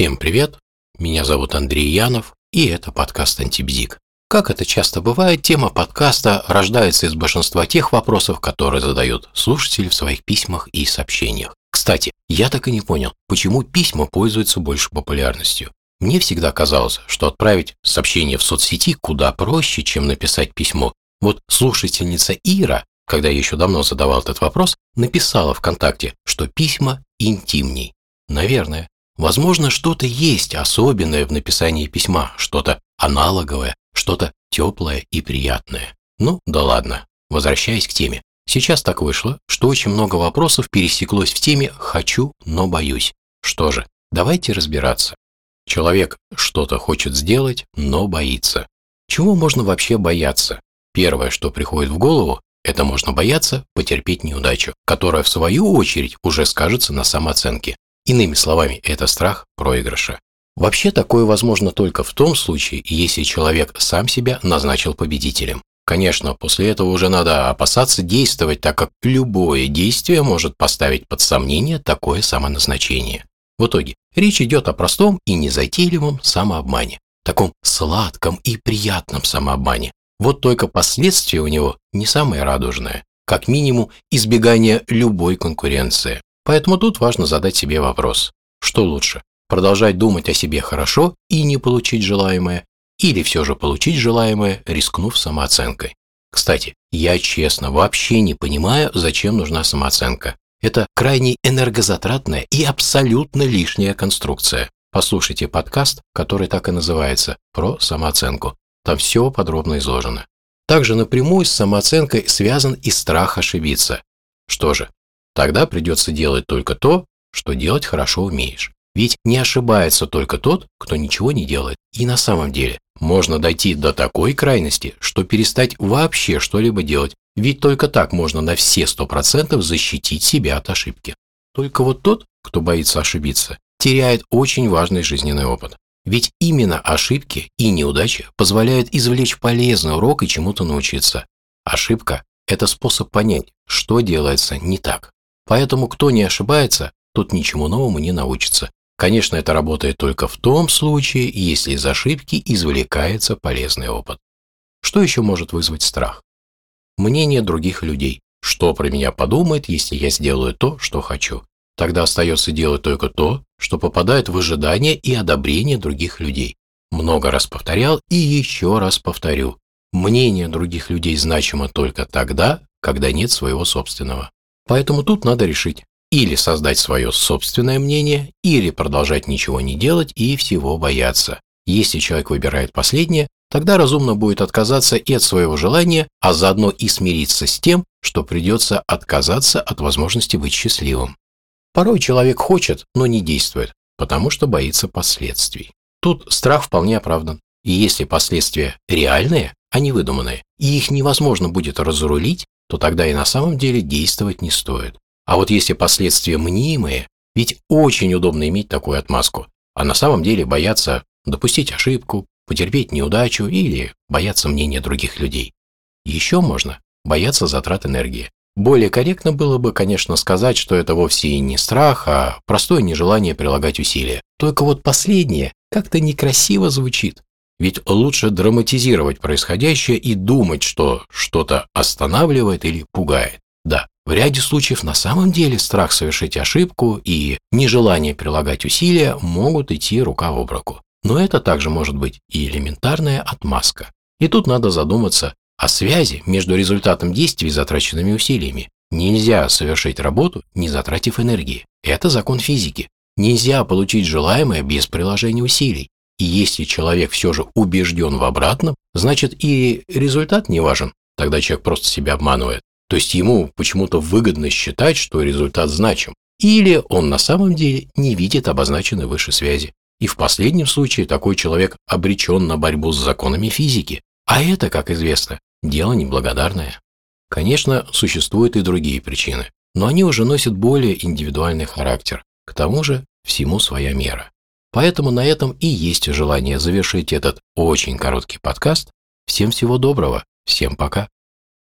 Всем привет! Меня зовут Андрей Янов, и это подкаст «Антибзик». Как это часто бывает, тема подкаста рождается из большинства тех вопросов, которые задают слушатели в своих письмах и сообщениях. Кстати, я так и не понял, почему письма пользуются больше популярностью. Мне всегда казалось, что отправить сообщение в соцсети куда проще, чем написать письмо. Вот слушательница Ира, когда я еще давно задавал этот вопрос, написала ВКонтакте, что письма интимней. Наверное. Возможно, что-то есть особенное в написании письма, что-то аналоговое, что-то теплое и приятное. Ну, да ладно. Возвращаясь к теме. Сейчас так вышло, что очень много вопросов пересеклось в теме «хочу, но боюсь». Что же, давайте разбираться. Человек что-то хочет сделать, но боится. Чего можно вообще бояться? Первое, что приходит в голову, это можно бояться потерпеть неудачу, которая в свою очередь уже скажется на самооценке. Иными словами, это страх проигрыша. Вообще такое возможно только в том случае, если человек сам себя назначил победителем. Конечно, после этого уже надо опасаться действовать, так как любое действие может поставить под сомнение такое самоназначение. В итоге речь идет о простом и незатейливом самообмане, таком сладком и приятном самообмане. Вот только последствия у него не самые радужные, как минимум избегание любой конкуренции. Поэтому тут важно задать себе вопрос, что лучше, продолжать думать о себе хорошо и не получить желаемое, или все же получить желаемое, рискнув самооценкой. Кстати, я честно вообще не понимаю, зачем нужна самооценка. Это крайне энергозатратная и абсолютно лишняя конструкция. Послушайте подкаст, который так и называется «Про самооценку». Там все подробно изложено. Также напрямую с самооценкой связан и страх ошибиться. Что же, тогда придется делать только то, что делать хорошо умеешь. Ведь не ошибается только тот, кто ничего не делает. И на самом деле можно дойти до такой крайности, что перестать вообще что-либо делать, ведь только так можно на все 100% защитить себя от ошибки. Только вот тот, кто боится ошибиться, теряет очень важный жизненный опыт. Ведь именно ошибки и неудачи позволяют извлечь полезный урок и чему-то научиться. Ошибка – это способ понять, что делается не так. Поэтому кто не ошибается, тот ничему новому не научится. Конечно, это работает только в том случае, если из ошибки извлекается полезный опыт. Что еще может вызвать страх? мнение других людей. Что про меня подумает, если я сделаю то, что хочу? Тогда остается делать только то, что попадает в ожидание и одобрение других людей. Много раз повторял и еще раз повторю. Мнение других людей значимо только тогда, когда нет своего собственного. Поэтому тут надо решить, или создать свое собственное мнение, или продолжать ничего не делать и всего бояться. Если человек выбирает последнее, Тогда разумно будет отказаться и от своего желания, а заодно и смириться с тем, что придется отказаться от возможности быть счастливым. Порой человек хочет, но не действует, потому что боится последствий. Тут страх вполне оправдан. И если последствия реальные, а не выдуманные, и их невозможно будет разрулить, то тогда и на самом деле действовать не стоит. А вот если последствия мнимые, ведь очень удобно иметь такую отмазку, а на самом деле бояться допустить ошибку, потерпеть неудачу или бояться мнения других людей. Еще можно бояться затрат энергии. Более корректно было бы, конечно, сказать, что это вовсе и не страх, а простое нежелание прилагать усилия. Только вот последнее как-то некрасиво звучит. Ведь лучше драматизировать происходящее и думать, что что-то останавливает или пугает. Да, в ряде случаев на самом деле страх совершить ошибку и нежелание прилагать усилия могут идти рука об руку. Но это также может быть и элементарная отмазка. И тут надо задуматься о связи между результатом действий и затраченными усилиями. Нельзя совершить работу, не затратив энергии. Это закон физики. Нельзя получить желаемое без приложения усилий. И если человек все же убежден в обратном, значит и результат не важен. Тогда человек просто себя обманывает. То есть ему почему-то выгодно считать, что результат значим. Или он на самом деле не видит обозначенной выше связи. И в последнем случае такой человек обречен на борьбу с законами физики. А это, как известно, дело неблагодарное. Конечно, существуют и другие причины, но они уже носят более индивидуальный характер. К тому же, всему своя мера. Поэтому на этом и есть желание завершить этот очень короткий подкаст. Всем всего доброго, всем пока.